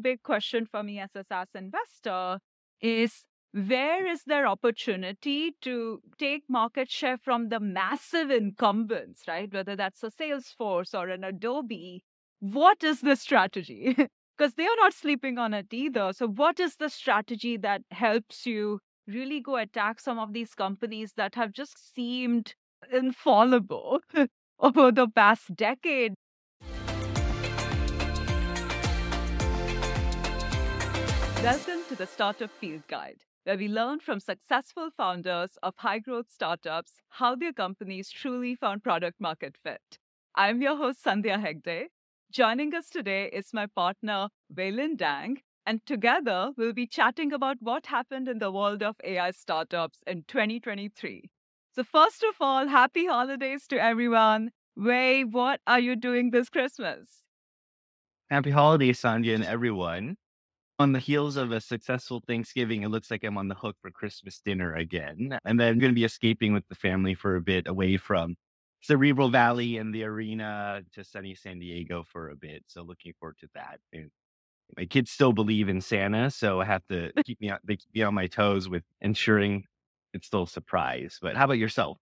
big question for me as a SaaS investor is where is there opportunity to take market share from the massive incumbents, right? Whether that's a Salesforce or an Adobe. What is the strategy? Because they are not sleeping on it either. So, what is the strategy that helps you really go attack some of these companies that have just seemed infallible over the past decade? Welcome to the Startup Field Guide, where we learn from successful founders of high growth startups how their companies truly found product market fit. I'm your host, Sandhya Hegde. Joining us today is my partner, Wei Lien Dang, and together we'll be chatting about what happened in the world of AI startups in 2023. So, first of all, happy holidays to everyone. Wei, what are you doing this Christmas? Happy holidays, Sandhya and everyone on the heels of a successful Thanksgiving, it looks like I'm on the hook for Christmas dinner again. And then I'm going to be escaping with the family for a bit away from Cerebral Valley and the arena to sunny San Diego for a bit. So looking forward to that. And my kids still believe in Santa, so I have to keep me on, they keep me on my toes with ensuring it's still a surprise. But how about yourself?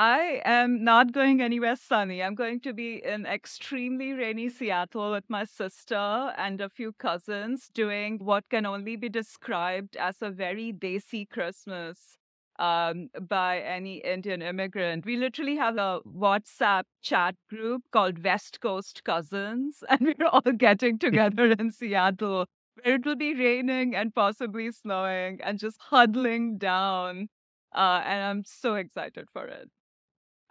I am not going anywhere sunny. I'm going to be in extremely rainy Seattle with my sister and a few cousins doing what can only be described as a very desi Christmas um, by any Indian immigrant. We literally have a WhatsApp chat group called West Coast Cousins, and we're all getting together in Seattle where it will be raining and possibly snowing and just huddling down. Uh, and I'm so excited for it.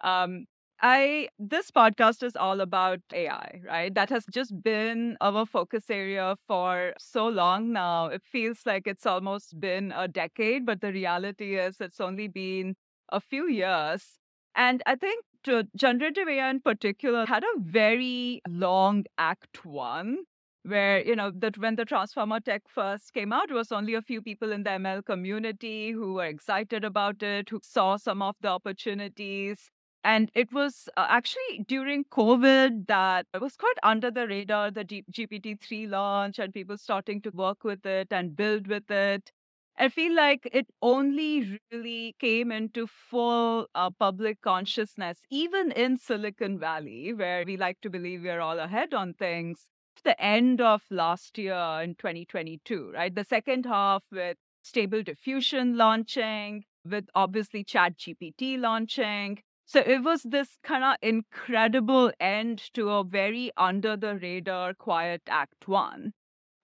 Um, I this podcast is all about AI, right? That has just been our focus area for so long now. It feels like it's almost been a decade, but the reality is it's only been a few years. And I think to generative AI in particular had a very long act one where you know that when the transformer tech first came out it was only a few people in the ml community who were excited about it who saw some of the opportunities and it was uh, actually during COVID that it was quite under the radar, the G- GPT-3 launch and people starting to work with it and build with it. I feel like it only really came into full uh, public consciousness, even in Silicon Valley, where we like to believe we're all ahead on things. The end of last year in 2022, right? The second half with Stable Diffusion launching, with obviously Chat GPT launching, so it was this kind of incredible end to a very under the radar quiet act one.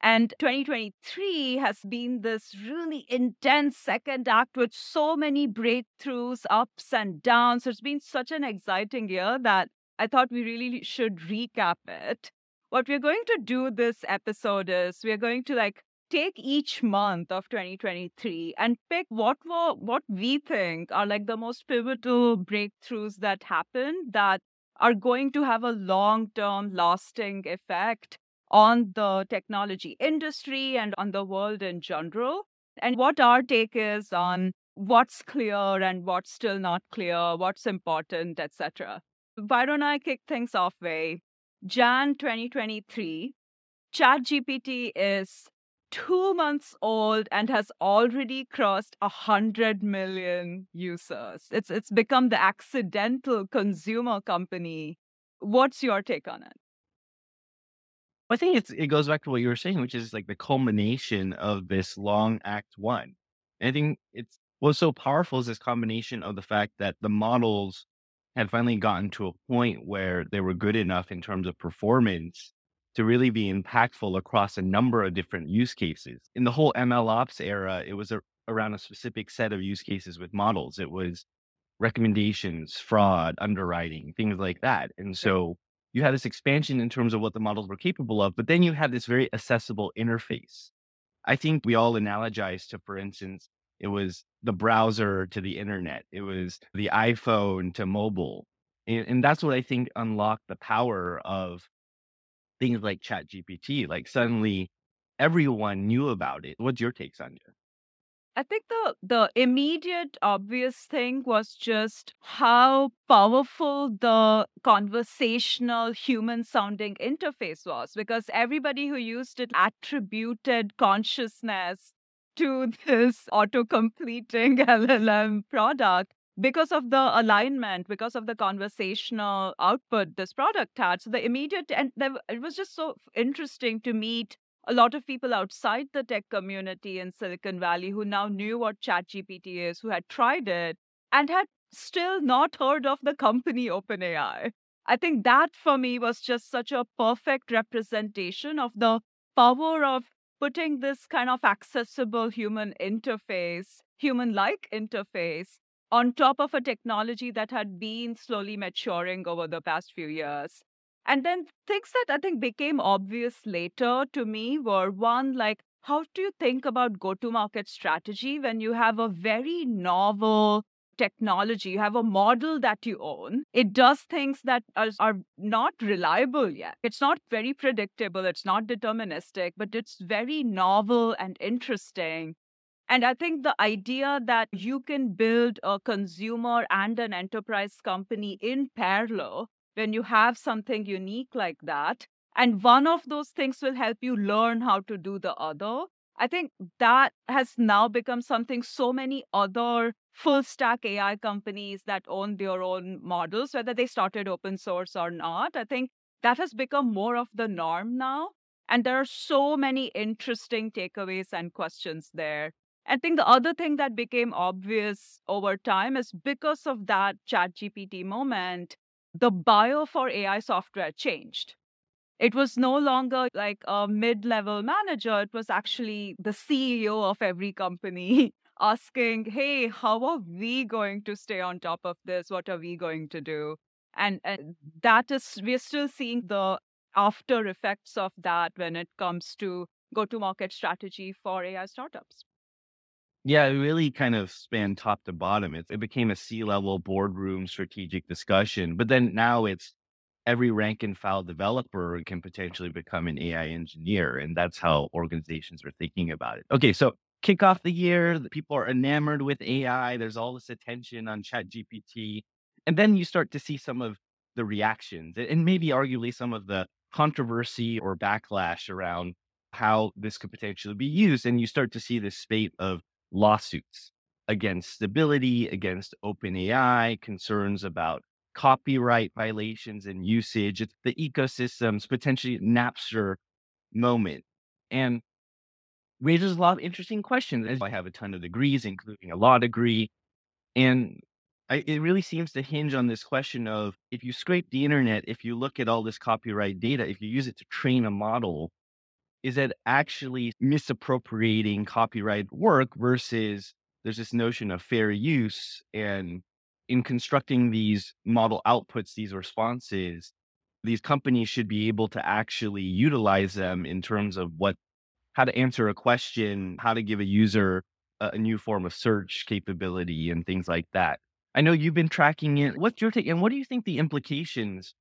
And 2023 has been this really intense second act with so many breakthroughs, ups and downs. It's been such an exciting year that I thought we really should recap it. What we're going to do this episode is we're going to like take each month of 2023 and pick what were what we think are like the most pivotal breakthroughs that happened that are going to have a long term lasting effect on the technology industry and on the world in general? And what our take is on what's clear and what's still not clear what's important etc why don't i kick things off Wei jan 2023 ChatGPT is two months old and has already crossed a hundred million users. It's it's become the accidental consumer company. What's your take on it? I think it's it goes back to what you were saying, which is like the culmination of this long act one. And I think it's what's so powerful is this combination of the fact that the models had finally gotten to a point where they were good enough in terms of performance to really be impactful across a number of different use cases. In the whole ML ops era, it was a, around a specific set of use cases with models. It was recommendations, fraud, underwriting, things like that. And so you had this expansion in terms of what the models were capable of, but then you had this very accessible interface. I think we all analogize to, for instance, it was the browser to the internet, it was the iPhone to mobile. And, and that's what I think unlocked the power of things like Chat GPT. Like suddenly everyone knew about it. What's your take, Sandhya? I think the the immediate obvious thing was just how powerful the conversational human sounding interface was because everybody who used it attributed consciousness to this auto completing LLM product because of the alignment, because of the conversational output this product had. So the immediate and it was just so interesting to meet a lot of people outside the tech community in Silicon Valley who now knew what ChatGPT is, who had tried it and had still not heard of the company OpenAI. I think that for me was just such a perfect representation of the power of putting this kind of accessible human interface, human like interface, on top of a technology that had been slowly maturing over the past few years. And then things that I think became obvious later to me were one, like, how do you think about go to market strategy when you have a very novel technology? You have a model that you own. It does things that are, are not reliable yet. It's not very predictable, it's not deterministic, but it's very novel and interesting. And I think the idea that you can build a consumer and an enterprise company in parallel when you have something unique like that. And one of those things will help you learn how to do the other. I think that has now become something so many other full stack AI companies that own their own models, whether they started open source or not. I think that has become more of the norm now. And there are so many interesting takeaways and questions there. I think the other thing that became obvious over time is because of that ChatGPT moment, the bio for AI software changed. It was no longer like a mid level manager, it was actually the CEO of every company asking, Hey, how are we going to stay on top of this? What are we going to do? And, and that is, we're still seeing the after effects of that when it comes to go to market strategy for AI startups. Yeah, it really kind of spanned top to bottom. It, it became a C level boardroom strategic discussion. But then now it's every rank and file developer can potentially become an AI engineer. And that's how organizations are thinking about it. Okay, so kick off the year, people are enamored with AI. There's all this attention on Chat GPT. And then you start to see some of the reactions and maybe arguably some of the controversy or backlash around how this could potentially be used. And you start to see this spate of lawsuits against Stability, against OpenAI, concerns about copyright violations and usage. It's the ecosystems, potentially Napster moment. And raises a lot of interesting questions. I have a ton of degrees, including a law degree. And I, it really seems to hinge on this question of if you scrape the internet, if you look at all this copyright data, if you use it to train a model, is it actually misappropriating copyright work versus there's this notion of fair use and in constructing these model outputs these responses these companies should be able to actually utilize them in terms of what how to answer a question how to give a user a, a new form of search capability and things like that. I know you've been tracking it. What's your take and what do you think the implications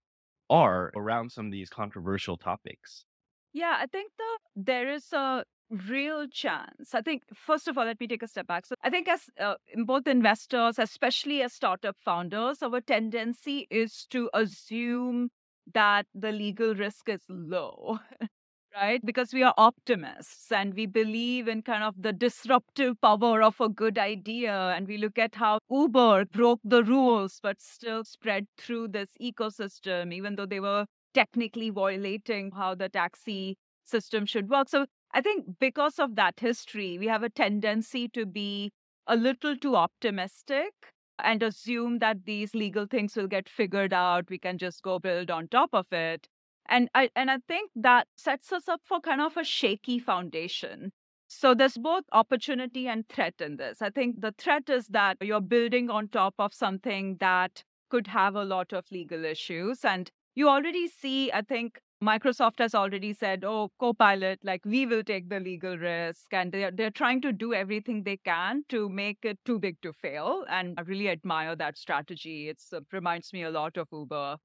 are around some of these controversial topics yeah, I think the there is a real chance. I think first of all, let me take a step back. So I think as uh, both investors, especially as startup founders, our tendency is to assume that the legal risk is low. right? Because we are optimists and we believe in kind of the disruptive power of a good idea. And we look at how Uber broke the rules, but still spread through this ecosystem, even though they were technically violating how the taxi system should work. So I think because of that history, we have a tendency to be a little too optimistic and assume that these legal things will get figured out. We can just go build on top of it. And I and I think that sets us up for kind of a shaky foundation. So there's both opportunity and threat in this. I think the threat is that you're building on top of something that could have a lot of legal issues. And you already see, I think Microsoft has already said, oh, Copilot, like we will take the legal risk. And they're, they're trying to do everything they can to make it too big to fail. And I really admire that strategy. It uh, reminds me a lot of Uber.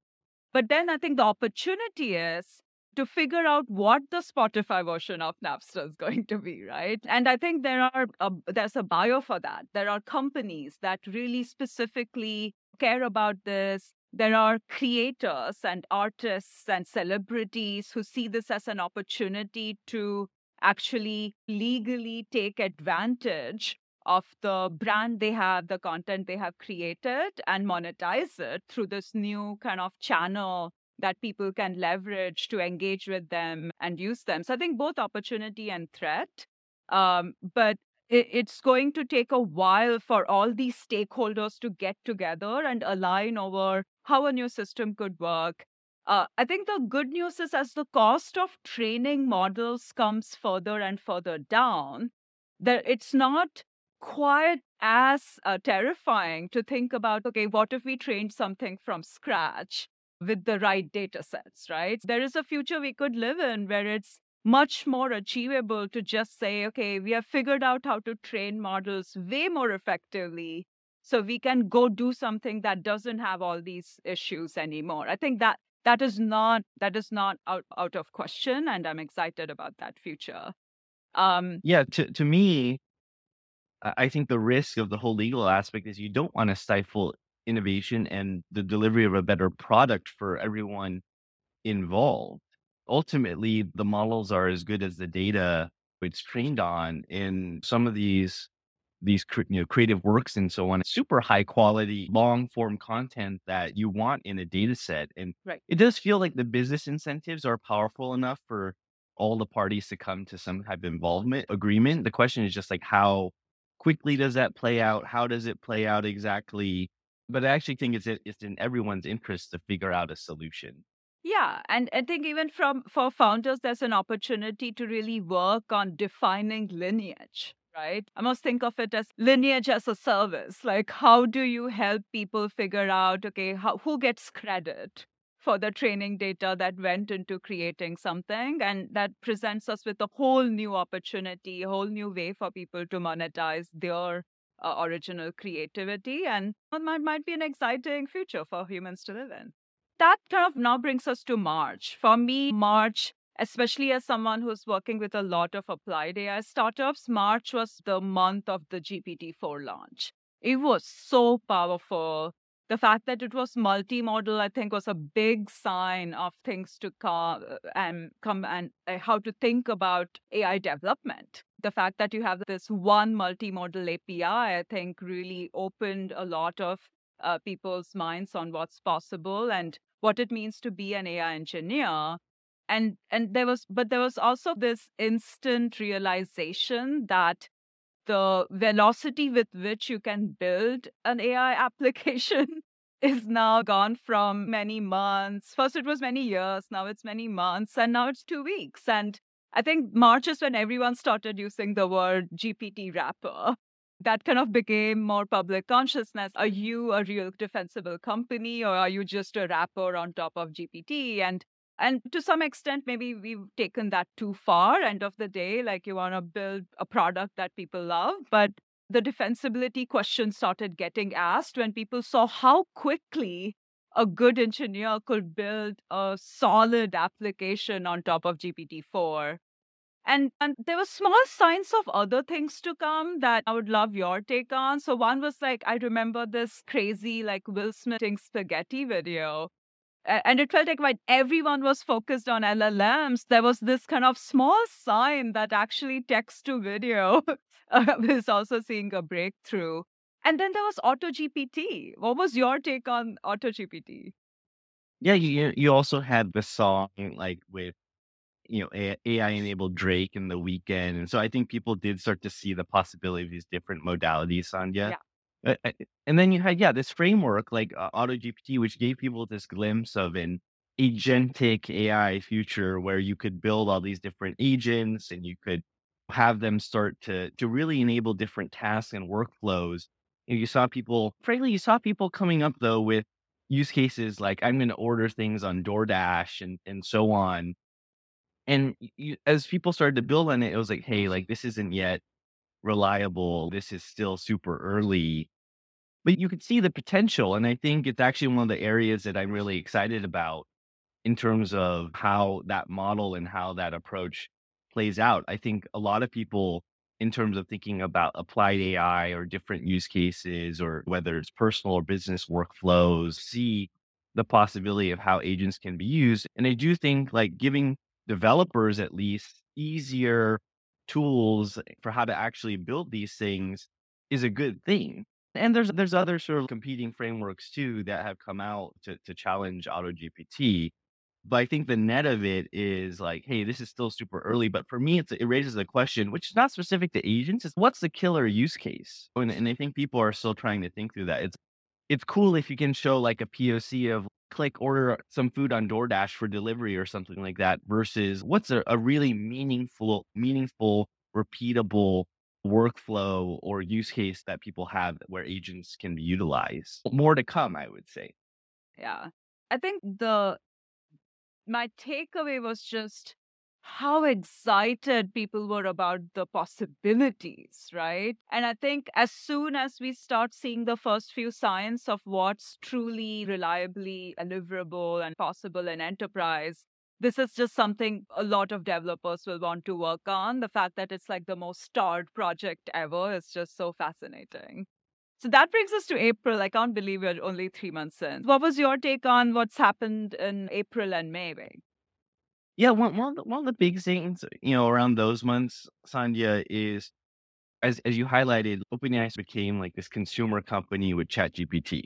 But then I think the opportunity is to figure out what the Spotify version of Napster is going to be, right? And I think there are a, there's a bio for that. There are companies that really specifically care about this. There are creators and artists and celebrities who see this as an opportunity to actually legally take advantage of the brand they have, the content they have created, and monetize it through this new kind of channel that people can leverage to engage with them and use them. So I think both opportunity and threat. Um, but it's going to take a while for all these stakeholders to get together and align over how a new system could work. Uh, I think the good news is as the cost of training models comes further and further down, that it's not quite as uh, terrifying to think about okay, what if we trained something from scratch with the right data sets, right? There is a future we could live in where it's much more achievable to just say, okay, we have figured out how to train models way more effectively. So we can go do something that doesn't have all these issues anymore. I think that that is not that is not out, out of question and i'm excited about that future um yeah to, to me I think the risk of the whole legal aspect is you don't want to stifle innovation and the delivery of a better product for everyone involved. Ultimately, the models are as good as the data it's trained on in some of these these you know creative works and so on super high quality long form content that you want in a data set and right. it does feel like the business incentives are powerful enough for all the parties to come to some type of involvement agreement the question is just like how quickly does that play out? How does it play out exactly? But I actually think it's it's in everyone's interest to figure out a solution. Yeah, and I think even from for founders, there's an opportunity to really work on defining lineage, right? I must think of it as lineage as a service. Like, how do you help people figure out, okay, how, who gets credit? for the training data that went into creating something. And that presents us with a whole new opportunity, a whole new way for people to monetize their uh, original creativity. And it might, might be an exciting future for humans to live in. That kind of now brings us to March. For me, March especially as someone who's working with a lot of applied AI startups, March was the month of the GPT 4 launch. It was so powerful the fact that it was multimodal, I think, was a big sign of things to come uh, and come and uh, how to think about AI development. The fact that you have this one multimodal API, I think, really opened a lot of uh, people's minds on what's possible and what it means to be an AI engineer. And and there was, but there was also this instant realization that the velocity with which you can build an AI application is now gone from many months. First, it was many years, now it's many months, and now it's two weeks. And I think March is when everyone started using the word GPT wrapper. That kind of became more public consciousness. Are mm-hmm. you a real defensible company or are you just a wrapper on top of GPT? And and to some extent, maybe we've taken that too far. End of the day, like you want to build a product that people love. But the defensibility question started getting asked when people saw how quickly a good engineer could build a solid application on top of GPT-4. And, and there were small signs of other things to come that I would love your take on. So one was like, I remember this crazy like Will Smith spaghetti video and it felt like when everyone was focused on LLMs, there was this kind of small sign that actually text to video uh, was also seeing a breakthrough. And then there was AutoGPT. What was your take on AutoGPT? Yeah, you you also had the song like with you know AI enabled Drake in the Weeknd, and so I think people did start to see the possibility of these different modalities, Sandhya. Yeah. Uh, and then you had, yeah, this framework like uh, AutoGPT, which gave people this glimpse of an agentic AI future where you could build all these different agents and you could have them start to to really enable different tasks and workflows. You saw people, frankly, you saw people coming up though with use cases like I'm going to order things on DoorDash and and so on. And you, as people started to build on it, it was like, hey, like this isn't yet reliable. This is still super early, but you could see the potential. And I think it's actually one of the areas that I'm really excited about in terms of how that model and how that approach plays out. I think a lot of people, in terms of thinking about applied AI or different use cases, or whether it's personal or business workflows, see the possibility of how agents can be used. And I do think like giving developers at least easier tools for how to actually build these things is a good thing. And there's there's other sort of competing frameworks too that have come out to to challenge AutoGPT. But I think the net of it is like, hey, this is still super early. But for me, it raises a question, which is not specific to agents. Is what's the killer use case? And, and I think people are still trying to think through that. It's it's cool if you can show like a POC of click order some food on DoorDash for delivery or something like that versus what's a, a really meaningful, meaningful, repeatable workflow or use case that people have where agents can be utilized. More to come, I would say. Yeah. I think the my takeaway was just how excited people were about the possibilities, right? And I think as soon as we start seeing the first few signs of what's truly reliably deliverable and possible in enterprise, this is just something a lot of developers will want to work on. The fact that it's like the most starred project ever is just so fascinating. So that brings us to April. I can't believe we're only three months in. What was your take on what's happened in April and May? Wei? Yeah, one one of the one of the big things, you know, around those months, Sandhya, is as as you highlighted, OpenAI became like this consumer company with ChatGPT.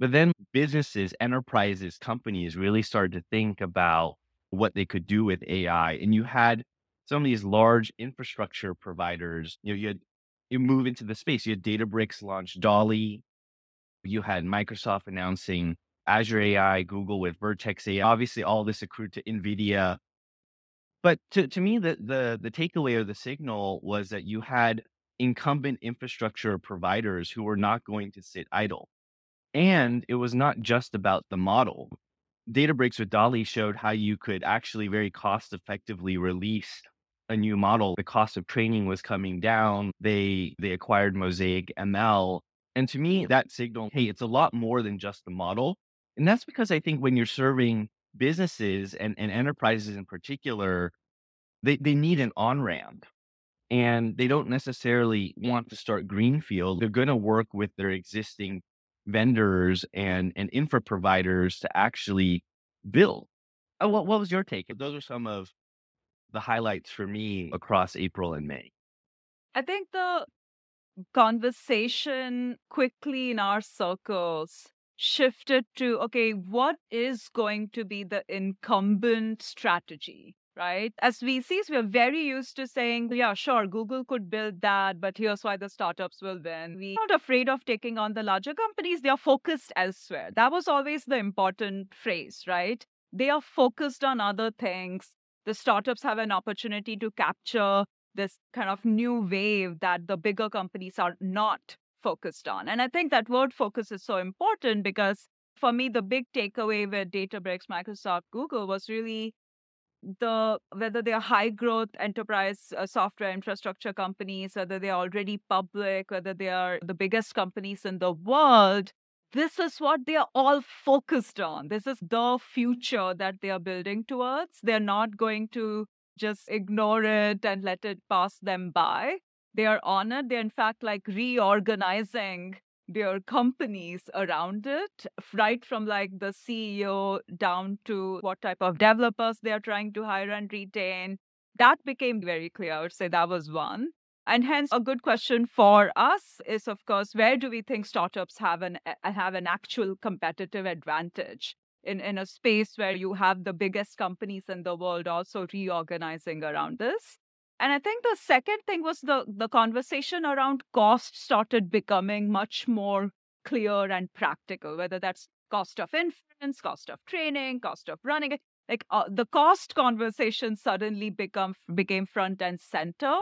But then businesses, enterprises, companies really started to think about what they could do with AI. And you had some of these large infrastructure providers, you know, you had you move into the space. You had Databricks launch Dolly. You had Microsoft announcing Azure AI, Google with Vertex AI. Obviously, all this accrued to NVIDIA. But to, to me, the, the, the takeaway or the signal was that you had incumbent infrastructure providers who were not going to sit idle. And it was not just about the model. Databricks with Dolly showed how you could actually very cost effectively release a new model. The cost of training was coming down. They they acquired Mosaic ML. And to me, that signal, hey, it's a lot more than just the model. And that's because I think when you're serving businesses and, and enterprises in particular, they, they need an on ramp and they don't necessarily want to start greenfield. They're going to work with their existing vendors and, and infra providers to actually build. Oh, what, what was your take? Those are some of the highlights for me across April and May. I think the conversation quickly in our circles shifted to okay, what is going to be the incumbent strategy? Right. As VCs, we're very used to saying, yeah, sure, Google could build that, but here's why the startups will win. We're not afraid of taking on the larger companies. They are focused elsewhere. That was always the important phrase, right? They are focused on other things. The startups have an opportunity to capture this kind of new wave that the bigger companies are not focused on. And I think that word focus is so important because for me, the big takeaway with Databricks, Microsoft, Google was really the whether they are high growth enterprise uh, software infrastructure companies, whether they are already public, whether they are the biggest companies in the world. This is what they are all focused on. This is the future that they are building towards. They're not going to just ignore it and let it pass them by they are honored. They're in fact like reorganizing their companies around it, right from like the CEO down to what type of developers they are trying to hire and retain. That became very clear. I would say that was one. And hence, a good question for us is, of course, where do we think startups have an have an actual competitive advantage in, in a space where you have the biggest companies in the world also reorganizing around this? And I think the second thing was the the conversation around cost started becoming much more clear and practical, whether that's cost of inference, cost of training, cost of running it. Like uh, the cost conversation suddenly become became front and center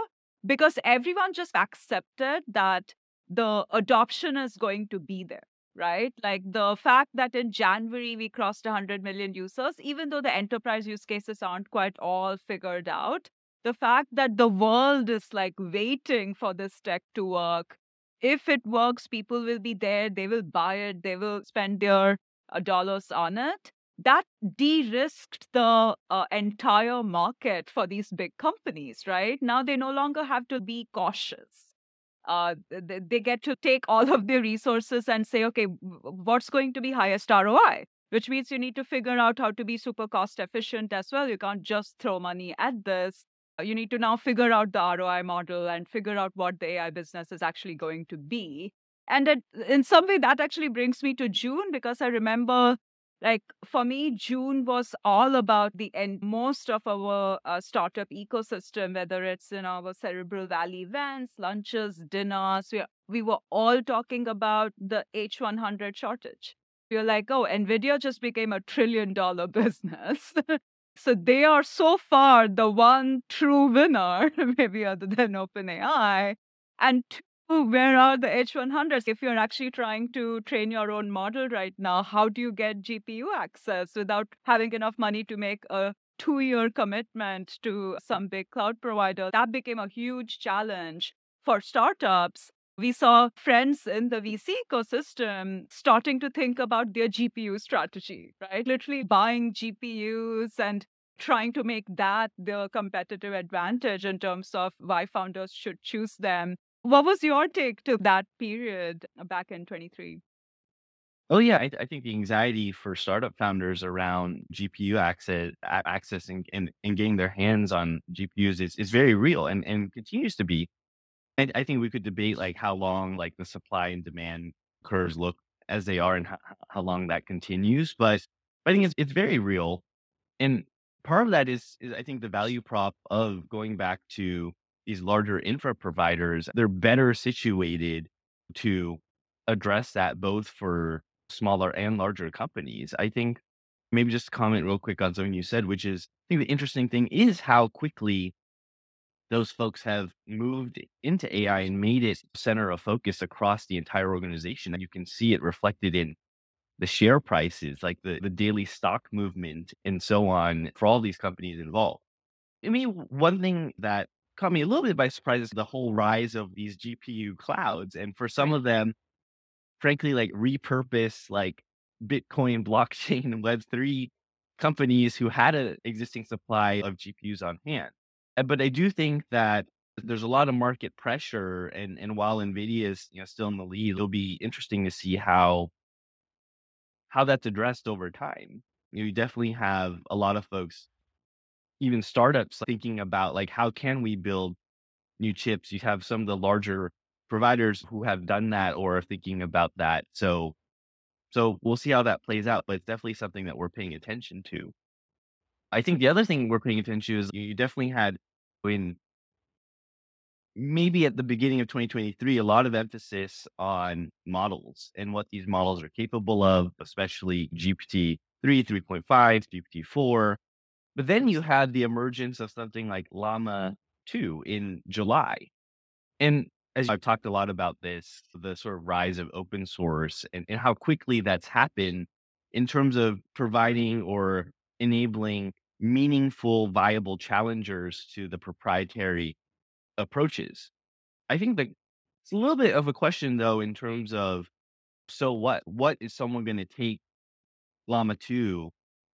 because everyone just accepted that the adoption is going to be there right? Like the fact that in January we crossed 100 million users, even though the enterprise use cases aren't quite all figured out, the fact that the world is like waiting for this tech to work. If it works, people will be there, they will buy it, they will spend their uh, dollars on it. that de risked the uh, entire market for these big companies, right? Now they no longer have to be cautious. Uh, they, they get to take all of their resources and say, okay, what's going to be highest ROI? Which means you need to figure out how to be super cost efficient as well. You can't just throw money at this. You need to now figure out the ROI model and figure out what the AI business is actually going to be. And in some way, that actually brings me to June because I remember like for me june was all about the end most of our uh, startup ecosystem whether it's in our cerebral valley events lunches dinners we, we were all talking about the h100 shortage we were like oh nvidia just became a trillion dollar business so they are so far the one true winner maybe other than openai and two, where are the H100s? If you're actually trying to train your own model right now, how do you get GPU access without having enough money to make a two year commitment to some big cloud provider? That became a huge challenge for startups. We saw friends in the VC ecosystem starting to think about their GPU strategy, right? Literally buying GPUs and trying to make that the competitive advantage in terms of why founders should choose them what was your take to that period back in 23? Oh yeah, I, I think the anxiety for startup founders around GPU access, accessing and, and getting their hands on GPUs is, is very real and, and continues to be. And I think we could debate like how long like the supply and demand curves look as they are and how, how long that continues. But I think it's it's very real. And part of that is is I think the value prop of going back to these larger infra providers, they're better situated to address that both for smaller and larger companies. I think maybe just comment real quick on something you said, which is I think the interesting thing is how quickly those folks have moved into AI and made it center of focus across the entire organization. And you can see it reflected in the share prices, like the, the daily stock movement and so on for all these companies involved. I mean, one thing that caught me a little bit by surprise is the whole rise of these GPU clouds. And for some of them, frankly, like repurpose like Bitcoin, blockchain, and Web3 companies who had an existing supply of GPUs on hand. Uh, but I do think that there's a lot of market pressure and and while Nvidia is you know still in the lead, it'll be interesting to see how how that's addressed over time. You, know, you definitely have a lot of folks even startups thinking about like how can we build new chips? You have some of the larger providers who have done that or are thinking about that. So so we'll see how that plays out but it's definitely something that we're paying attention to. I think the other thing we're paying attention to is you definitely had when maybe at the beginning of 2023 a lot of emphasis on models and what these models are capable of especially gpt 3 3.5 gpt 4 but then you had the emergence of something like Llama 2 in July. And as I've talked a lot about this, the sort of rise of open source and, and how quickly that's happened in terms of providing or enabling meaningful, viable challengers to the proprietary approaches. I think that it's a little bit of a question, though, in terms of so what? What is someone going to take Llama 2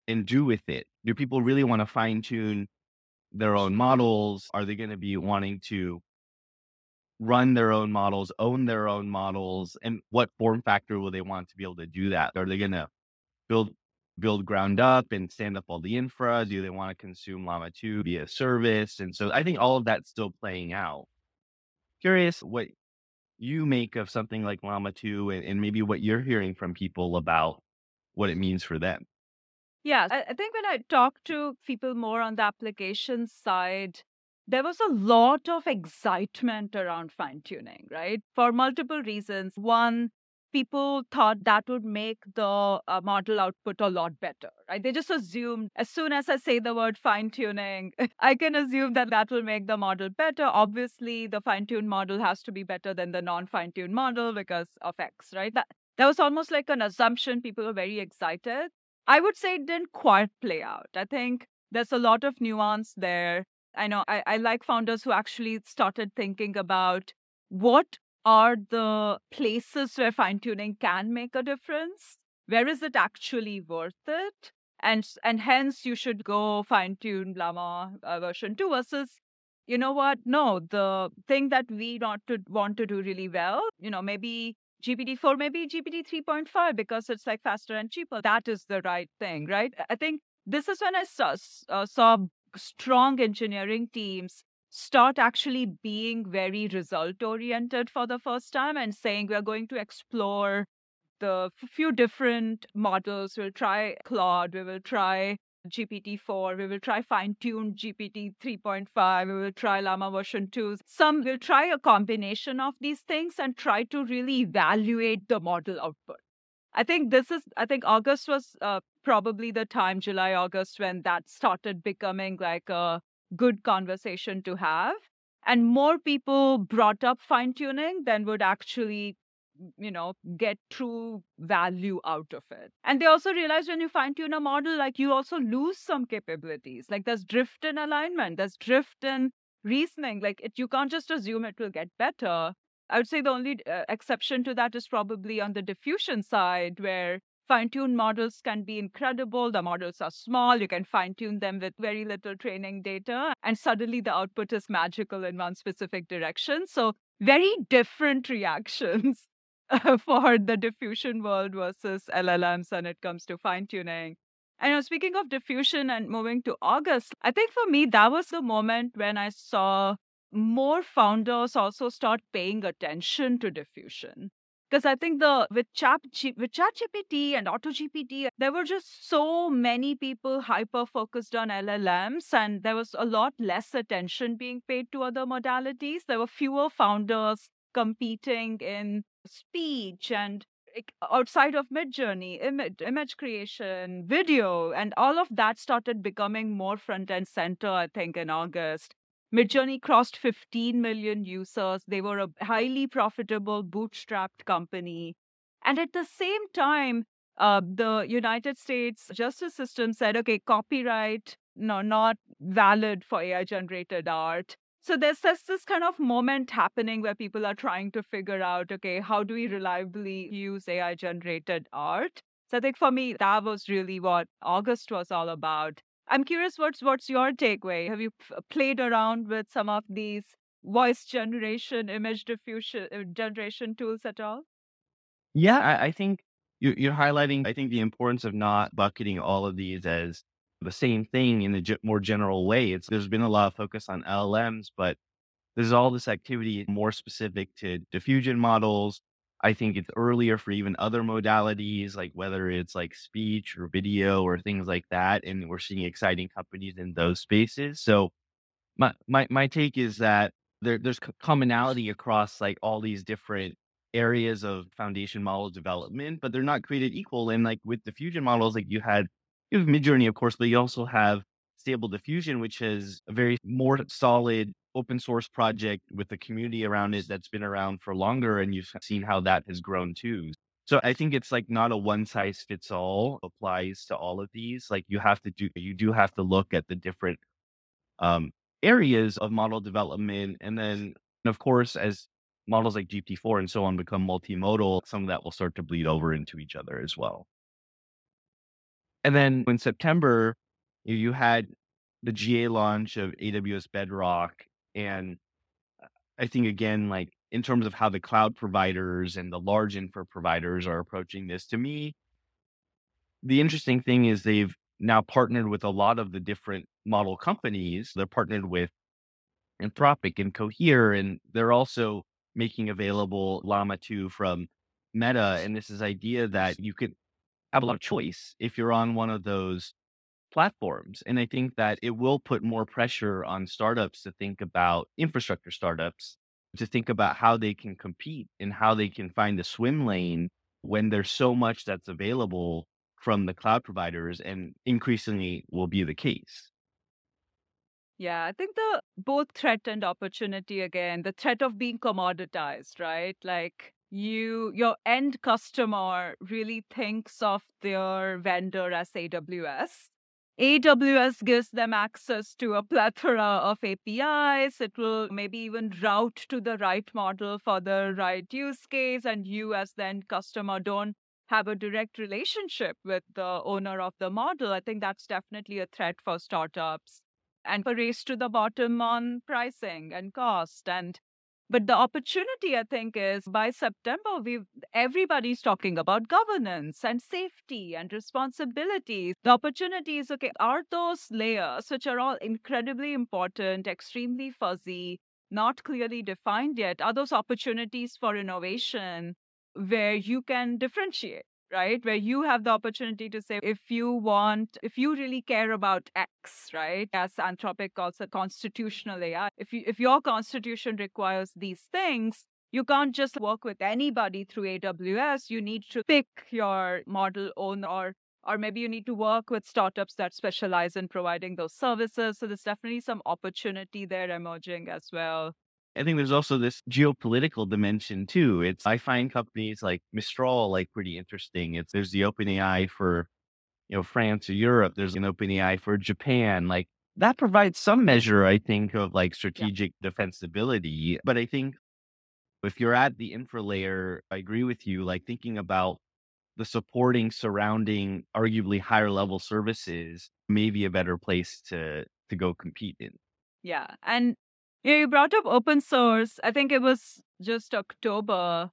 and do with it? Do people really want to fine tune their own models? Are they going to be wanting to run their own models, own their own models? And what form factor will they want to be able to do that? Are they going to build build ground up and stand up all the infra? Do they want to consume Llama 2 via service? And so I think all of that's still playing out. Curious what you make of something like Llama 2 and, and maybe what you're hearing from people about what it means for them. Yeah, I, think when I talk to people more on the application side, there was a lot of excitement around fine tuning, right? For multiple reasons. One, people thought that would make the uh, model output a lot better, right? They just assumed as soon as I say the word fine tuning, I can assume that that will make the model better. Obviously, the fine tuned model has to be better than the non fine tuned model because of X, right? That, that was almost like an assumption. People were very excited. I would say it didn't quite play out. I think there's a lot of nuance there. I know I, I like founders who actually started thinking about what are the places where fine tuning can make a difference? Where is it actually worth it? And, and hence you should go fine tune Llama uh, version 2 versus you know what? No, the thing that we not to want to do really well, you know, maybe GPT-4, maybe GPT 3.5 because it's like faster and cheaper. That is the right thing, right? I think this is when I saw, uh, saw strong engineering teams start actually being very result oriented for the first time and saying we're going to explore the few different models. We'll try Claude, we will try GPT-4, we will try fine-tuned GPT 3.5, we will try Llama version 2. Some will try a combination of these things and try to really evaluate the model output. I think this is, I think August was uh, probably the time, July, August, when that started becoming like a good conversation to have. And more people brought up fine tuning than would actually you know get true value out of it. And they also realize when you fine tune a model like you also lose some capabilities. Like there's drift in alignment there's drift in reasoning. Like it, you can't just assume it will get better. I would say the only uh, exception to that is probably on the diffusion side where fine tuned models can be incredible. The models are small. You can fine tune them with very little training data. And suddenly the output is magical in one specific direction. So, very different reactions for the diffusion world versus LLMs when it comes to fine tuning. And speaking of diffusion and moving to August, I think for me, that was the moment when I saw more founders also start paying attention to diffusion because I think the with chat with ChatGPT and AutoGPT, there were just so many people hyper focused on LLMs, and there was a lot less attention being paid to other modalities. There were fewer founders competing in speech and outside of midjourney image, image creation video and all of that started becoming more front and center i think in august Midjourney crossed 15 million users. They were a highly profitable, bootstrapped company. And at the same time, uh, the United States justice system said, okay, copyright, no, not valid for AI generated art. So there's this, this kind of moment happening where people are trying to figure out, okay, how do we reliably use AI generated art? So I think for me, that was really what August was all about. I'm curious, what's what's your takeaway? Have you p- played around with some of these voice generation, image diffusion uh, generation tools at all? Yeah, I, I think you're, you're highlighting. I think the importance of not bucketing all of these as the same thing in a more general way. It's there's been a lot of focus on LLMs, but there's all this activity more specific to diffusion models, I think it's earlier for even other modalities, like whether it's like speech or video or things like that. And we're seeing exciting companies in those spaces. So my my my take is that there there's commonality across like all these different areas of foundation model development, but they're not created equal. And like with diffusion models, like you had you have Midjourney, of course, but you also have Stable Diffusion, which is a very more solid open source project with the community around it that's been around for longer and you've seen how that has grown too. So I think it's like not a one size fits all applies to all of these. Like you have to do you do have to look at the different um, areas of model development and then and of course as models like GPT-4 and so on become multimodal, some of that will start to bleed over into each other as well. And then in September, you had the GA launch of AWS Bedrock and uh, I think again, like in terms of how the cloud providers and the large infra providers are approaching this, to me, the interesting thing is they've now partnered with a lot of the different model companies. They're partnered with Anthropic and Cohere, and they're also making available Llama 2 from Meta. And this is idea that you could have a lot of choice if you're on one of those platforms. And I think that it will put more pressure on startups to think about infrastructure startups to think about how they can compete and how they can find the swim lane when there's so much that's available from the cloud providers and increasingly will be the case. Yeah, I think the both threat and opportunity again, the threat of being commoditized, right? Like you your end customer really thinks of their vendor as AWS AWS gives them access to a plethora of APIs. It will maybe even route to the right model for the right use case. And you, as the end customer, don't have a direct relationship with the owner of the model, I think that's definitely a threat for startups and a race to the bottom on pricing and cost and but the opportunity i think is by september we everybody's talking about governance and safety and responsibility the opportunity is okay are those layers which are all incredibly important extremely fuzzy not clearly defined yet? Are those opportunities for innovation where you can differentiate right? Where you have the opportunity to say, if you want, if you really care about X, right? As Anthropic calls it constitutional AI. If you if your constitution requires these things, you can't just work with anybody through AWS. You need to pick your model owner or or maybe you need to work with startups that specialize in providing those services. So there's definitely some opportunity there emerging as well. I think there's also this geopolitical dimension too. It's I find companies like Mistral like pretty interesting. It's there's the OpenAI for you know France or Europe. There's an OpenAI for Japan. Like that provides some measure, I think, of like strategic yeah. defensibility. But I think if you're at the infra layer, I agree with you. Like thinking about the supporting surrounding arguably higher level services may be a better place to to go compete in. Yeah. And yeah, you brought up open source. I think it was just October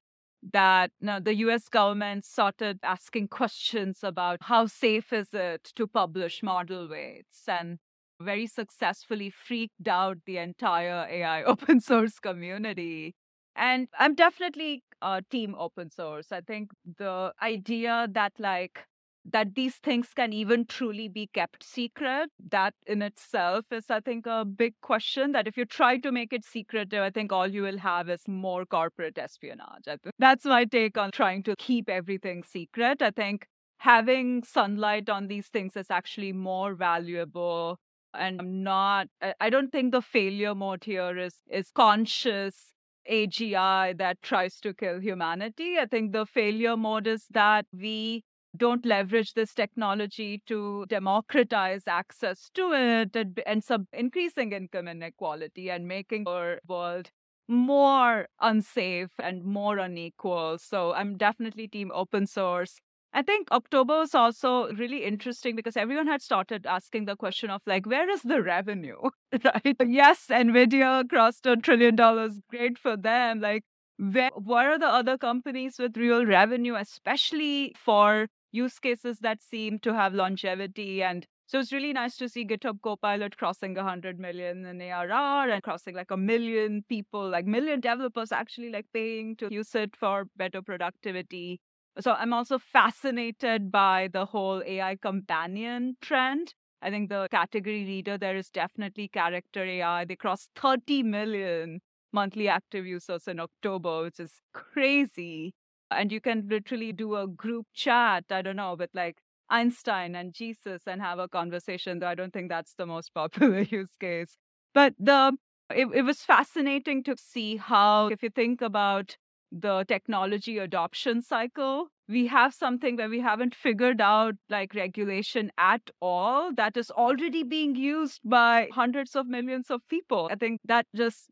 that you know, the US government started asking questions about how safe is it to publish model weights and very successfully freaked out the entire AI open source community. And I'm definitely uh, team open source. I think the idea that like that these things can even truly be kept secret that in itself is i think a big question that if you try to make it secretive i think all you will have is more corporate espionage. I think that's my take on trying to keep everything secret. I think having sunlight on these things is actually more valuable and i'm not i don't think the failure mode here is is conscious agi that tries to kill humanity. I think the failure mode is that we don't leverage this technology to democratize access to it, and, ends up increasing income inequality and making our world more unsafe and more unequal. So I'm definitely team open source. I think October was also really interesting because everyone had started asking the question of like, where is the revenue? right? Yes, Nvidia crossed a trillion dollars. Great for them. Like, where, what are the other companies with real revenue, especially for use cases that seem to have longevity. And so it's really nice to see GitHub Copilot crossing 100 million in ARR and crossing like a million people, like million developers actually like paying to use it for better productivity. So I'm also fascinated by the whole AI companion trend. I think the category leader there is definitely Character AI. They crossed 30 million monthly active users in October, which is crazy and you can literally do a group chat i don't know with like einstein and jesus and have a conversation though i don't think that's the most popular use case. But the it, it was fascinating to see how if you think about the technology adoption cycle we have something where we haven't figured out like regulation at all that is already being used by hundreds of millions of people. I think that just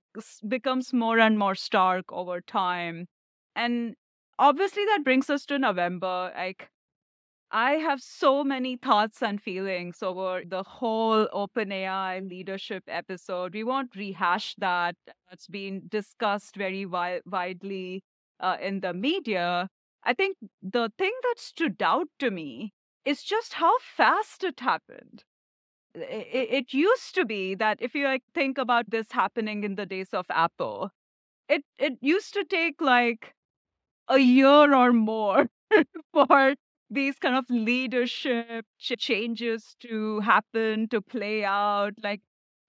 becomes more and more stark over time. And obviously that brings us to November. Like I have so many thoughts and feelings over the whole OpenAI leadership episode. We won't rehash that. It's been discussed very wi- widely uh, in the media. I think the thing that stood out to me is just how fast it happened. It, it used to be that if you like think about this happening in the days of Apple, it it used to take like a year or more for these kind of leadership ch- changes to happen to play out like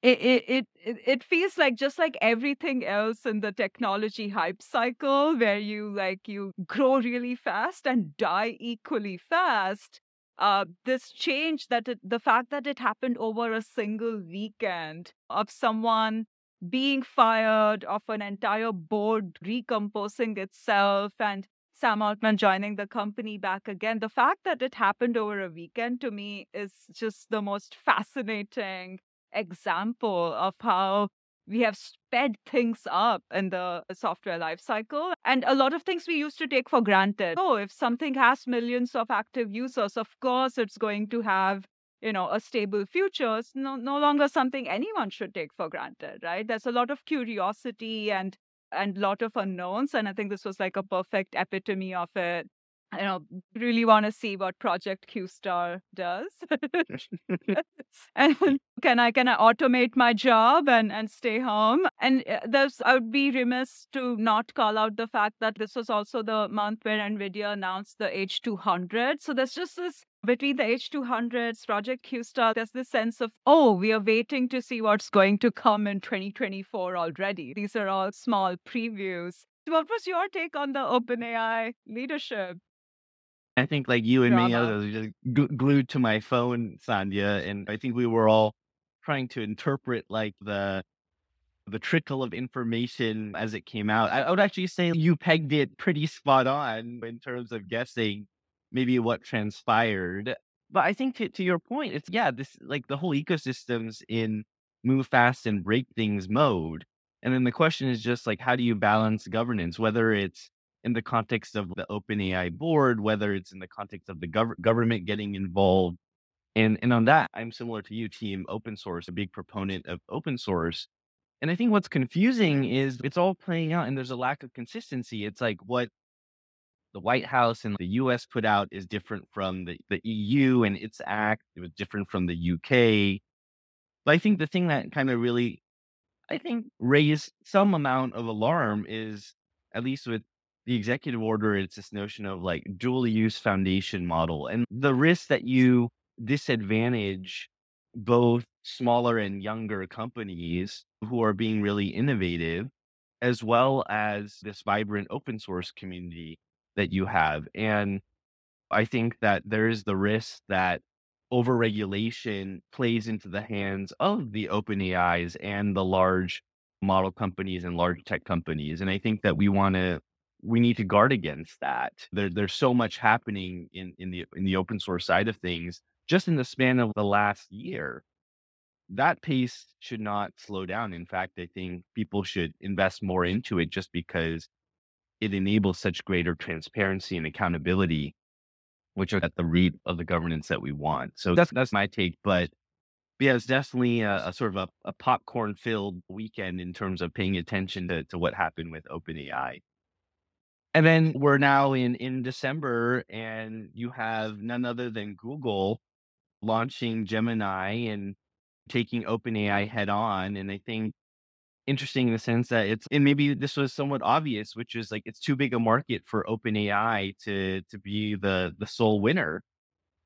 it, it it it feels like just like everything else in the technology hype cycle where you like you grow really fast and die equally fast uh, this change that it, the fact that it happened over a single weekend of someone being fired, of an entire board recomposing itself, and Sam Altman joining the company back again. The fact that it happened over a weekend to me is just the most fascinating example of how we have sped things up in the software lifecycle. And a lot of things we used to take for granted. Oh, if something has millions of active users, of course it's going to have you know a stable future it's no, no longer something anyone should take for granted right there's a lot of curiosity and and lot of unknowns and i think this was like a perfect epitome of it I know, really want to see what Project Q Star does. and can I can I automate my job and and stay home? And uh, there's I would be remiss to not call out the fact that this was also the month where Nvidia announced the H200. So there's just this between the H200s, Project Q Star, there's this sense of, oh, we are waiting to see what's going to come in 2024 already. These are all small previews. What was your take on the OpenAI leadership? I think like you and many Drama. others are just glued to my phone, Sandhya, and I think we were all trying to interpret like the the trickle of information as it came out. I, I would actually say you pegged it pretty spot on in terms of guessing maybe what transpired. But I think to, to your point, it's yeah, this like the whole ecosystem's in move fast and break things mode. And then the question is just like how do you balance governance, whether it's in the context of the OpenAI board, whether it's in the context of the gov- government getting involved. And, and on that, I'm similar to you, team open source, a big proponent of open source. And I think what's confusing is it's all playing out and there's a lack of consistency. It's like what the White House and the US put out is different from the, the EU and its act. It was different from the UK. But I think the thing that kind of really, I think, raised some amount of alarm is, at least with the executive order, it's this notion of like dual use foundation model and the risk that you disadvantage both smaller and younger companies who are being really innovative, as well as this vibrant open source community that you have. And I think that there is the risk that overregulation plays into the hands of the open AIs and the large model companies and large tech companies. And I think that we want to we need to guard against that. There, there's so much happening in, in the in the open source side of things just in the span of the last year. That pace should not slow down. In fact, I think people should invest more into it just because it enables such greater transparency and accountability, which are at the root of the governance that we want. So that's that's my take. But yeah, it's definitely a, a sort of a, a popcorn filled weekend in terms of paying attention to, to what happened with OpenAI. And then we're now in in December, and you have none other than Google launching Gemini and taking OpenAI head on. And I think interesting in the sense that it's and maybe this was somewhat obvious, which is like it's too big a market for OpenAI to to be the the sole winner,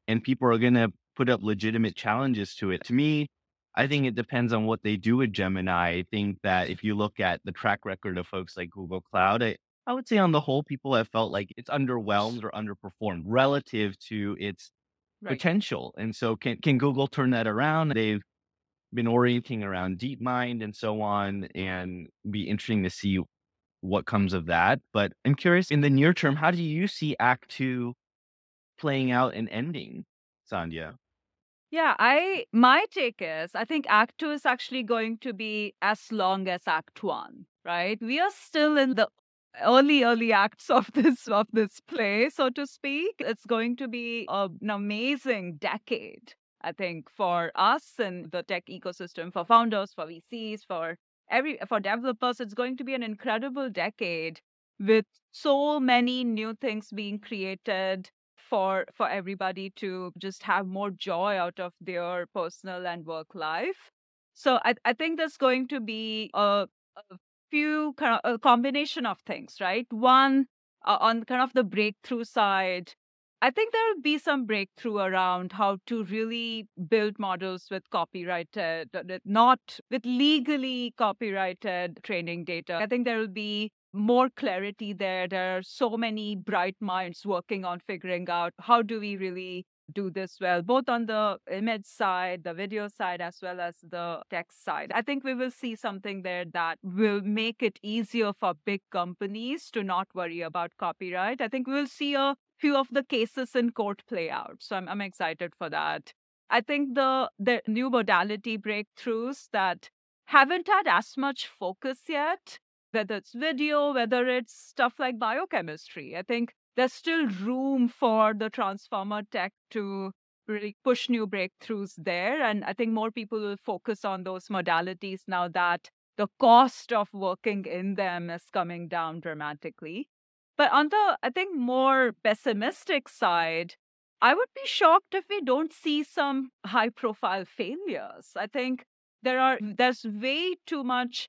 and people are going to put up legitimate challenges to it. To me, I think it depends on what they do with Gemini. I think that if you look at the track record of folks like Google Cloud, I, I would say on the whole, people have felt like it's underwhelmed or underperformed relative to its Right. potential. And so can can Google turn that around? They've been orienting around DeepMind and so on, and be interesting to see what comes of that. But I'm curious in the near term, how do you see Act Two playing out and ending, Sandhya? Yeah, I my take is I think Act Two is actually going to be as long as Act One, right? We are still in the early early acts of this of this play so to speak it's going to be an amazing decade i think for us and the tech ecosystem for founders for vcs for every for developers it's going to be an incredible decade with so many new things being created for for everybody to just have more joy out of their personal and work life so i, I think there's going to be a, a few kind of a combination of things, right? One, uh, on kind of the breakthrough side, I think there will be some breakthrough around how to really build models with copyrighted, uh, not with legally copyrighted training data. I think there will be more clarity there. There are so many bright minds working on figuring out how do we really do this well, both on the image side, the video side, as well as the text side. I think we will see something there that will make it easier for big companies to not worry about copyright. I think we'll see a few of the cases in court play out. So I'm, I'm excited for that. I think the the new modality breakthroughs that haven't had as much focus yet, whether it's video, whether it's stuff like biochemistry. I think there's still room for the transformer tech to really push new breakthroughs there. And I think more people will focus on those modalities now that the cost of working in them is coming down dramatically. But on the, I think, more pessimistic side, I would be shocked if we don't see some high profile failures. I think there are there's way too much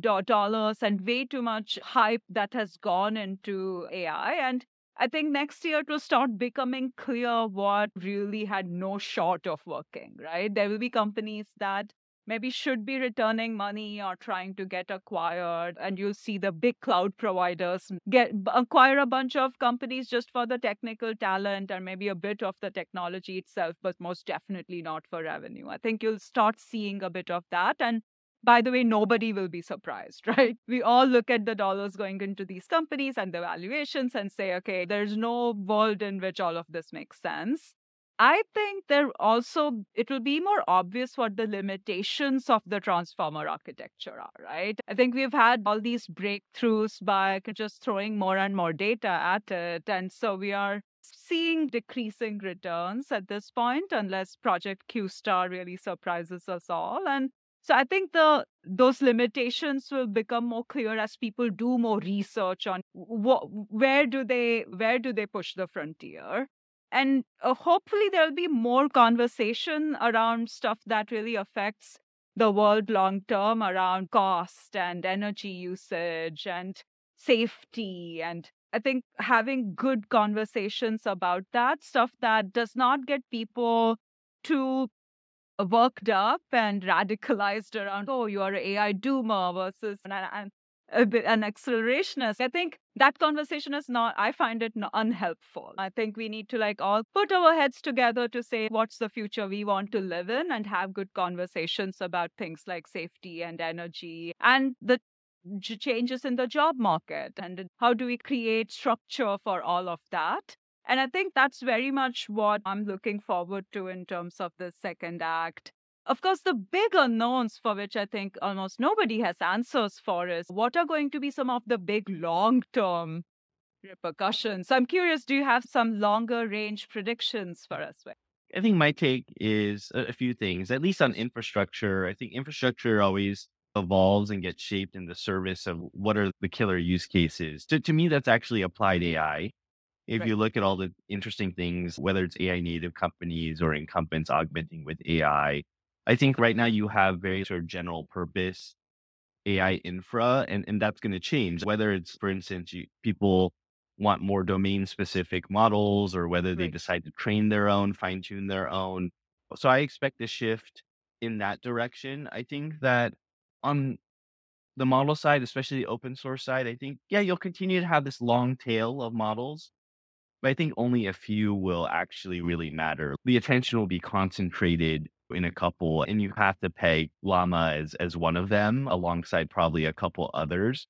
do- dollars and way too much hype that has gone into AI and I think next year it will start becoming clear what really had no shot of working, right? There will be companies that maybe should be returning money or trying to get acquired and you'll see the big cloud providers get acquire a bunch of companies just for the technical talent and maybe a bit of the technology itself but most definitely not for revenue i think you'll start seeing a bit of that and by the way, nobody will be surprised, right? We all look at the dollars going into these companies and the valuations and say, okay, there's no world in which all of this makes sense. I think there also it will be more obvious what the limitations of the transformer architecture are, right? I think we've had all these breakthroughs by just throwing more and more data at it. And so we are seeing decreasing returns at this point, unless Project Q Star really surprises us all. And so I think the those limitations will become more clear as people do more research on what where do they where do they push the frontier and uh, hopefully there'll be more conversation around stuff that really affects the world long term around cost and energy usage and safety. And i think having good conversations about that stuff that does not get people too worked up and radicalized around, oh, you are an AI doomer versus an, an, an accelerationist. I think that conversation is not, I find it unhelpful. I think we need to like all put our heads together to say what's the future we want to live in and have good conversations about things like safety and energy and the changes in the job market and how do we create structure for all of that and I think that's very much what I'm looking forward to in terms of the second act. Of course, the big unknowns for which I think almost nobody has answers for is what are going to be some of the big long term repercussions. So I'm curious, do you have some longer range predictions for us? I think my take is a, a few things, at least on infrastructure. I think infrastructure always evolves and gets shaped in the service of what are the killer use cases. To, to me, that's actually applied AI if right. you look at all the interesting things, whether it's AI native companies or incumbents augmenting with AI, I think right now you have very sort of general purpose AI infra, and, and that's going to change. Whether it's, for instance, you, people want more domain specific models or whether they right. decide to train their own, fine tune their own. So I expect a shift in that direction. I think that on the model side, especially the open source side, I think, yeah, you'll continue to have this long tail of models but I think only a few will actually really matter. The attention will be concentrated in a couple, and you have to pay Llama as, as one of them alongside probably a couple others.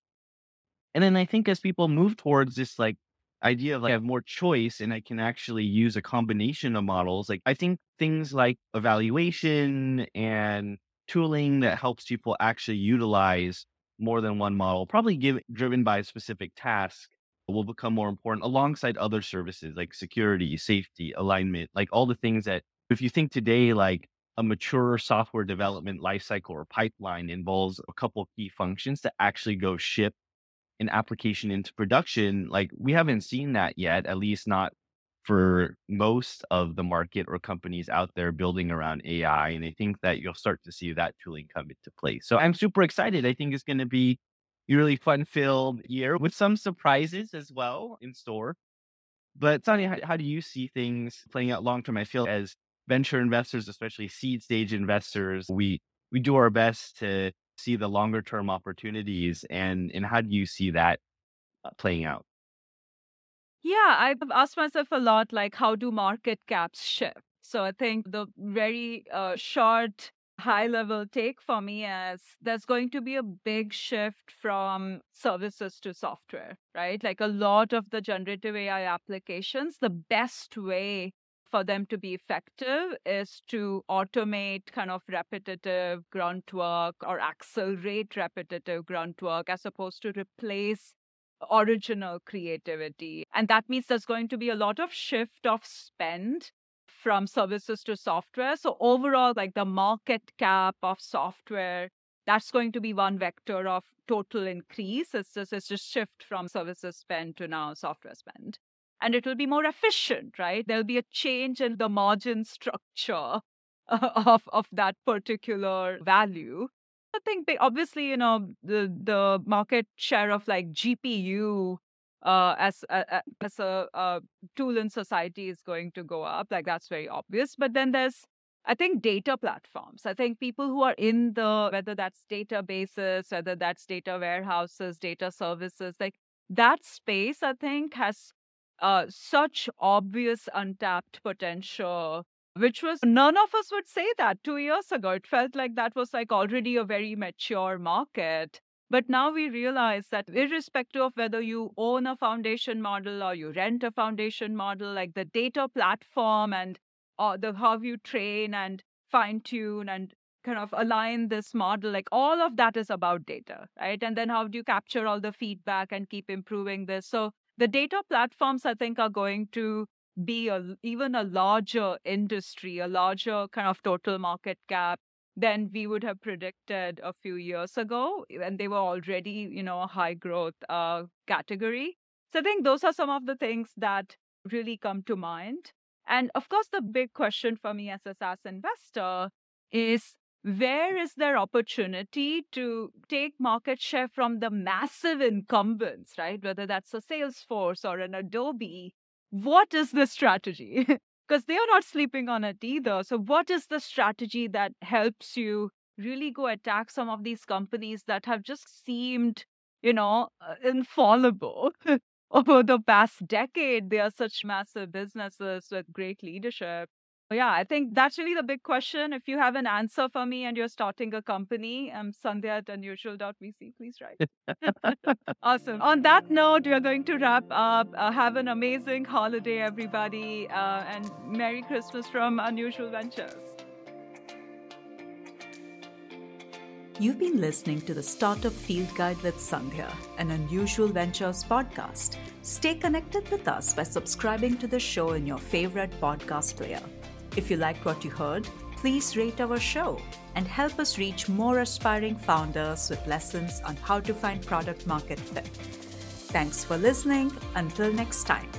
And then I think as people move towards this like idea of like I have more choice and I can actually use a combination of models, like I think things like evaluation and tooling that helps people actually utilize more than one model, probably give, driven by a specific task will become more important alongside other services like security, safety, alignment, like all the things that if you think today, like a mature software development lifecycle or pipeline involves a couple of key functions to actually go ship an application into production. Like we haven't seen that yet, at least not for most of the market or companies out there building around AI. And I think that you'll start to see that tooling come into place. So I'm super excited. I think it's going to be a really fun filled year with some surprises as well in store. But Sandhya, how, how do you see things playing out long term? I feel as venture investors, especially seed stage investors, we we do our best to see the longer term opportunities and and how do you see that uh, playing out? Yeah, I've asked myself a lot like how do market caps shift? So I think the very uh, short high level take for me is there's going to be a big shift from services to software, right? Like a lot of the generative AI applications, the best way for them to be effective is to automate kind of repetitive grunt work or accelerate repetitive grunt work as opposed to replace original creativity. And that means there's going to be a lot of shift of spend from services to software. So overall, like the market cap of software, that's going to be one vector of total increase. It's just it's just shift from services spend to now software spend. And it will be more efficient, right? There'll be a change in the margin structure of, of that particular value. I think obviously, you know, the the market share of like GPU uh, as a, as a, a tool in society is going to go up. Like that's very obvious. But then there's I think data platforms. I think people who are in the whether that's databases, whether that's data warehouses, data services, like that space, I think has uh, such obvious untapped potential which was none of us would say that two years ago. It felt like that was like already a very mature market. But now we realize that irrespective of whether you own a foundation model or you rent a foundation model, like the data platform and uh, the how you train and fine tune and kind of align this model, like all of that is about data, right? And then how do you capture all the feedback and keep improving this? So the data platforms, I think, are going to be a, even a larger industry, a larger kind of total market cap than we would have predicted a few years ago. And they were already, you know, a high growth uh, category. So I think those are some of the things that really come to mind. And of course, the big question for me as a SaaS investor is where is there opportunity to take market share from the massive incumbents, right? Whether that's a Salesforce or an Adobe what is the strategy? Because they are not sleeping on it either. So, what is the strategy that helps you really go attack some of these companies that have just seemed, you know, uh, infallible? Over the past decade, they are such massive businesses with great leadership. Yeah, I think that's really the big question. If you have an answer for me and you're starting a company, I'm Sandhya at unusual.vc. Please write. awesome. On that note, we are going to wrap up. Uh, have an amazing holiday, everybody, uh, and Merry Christmas from Unusual Ventures. You've been listening to the Startup Field Guide with Sandhya, an Unusual Ventures podcast. Stay connected with us by subscribing to the show in your favorite podcast player. If you liked what you heard, please rate our show and help us reach more aspiring founders with lessons on how to find product market fit. Thanks for listening. Until next time.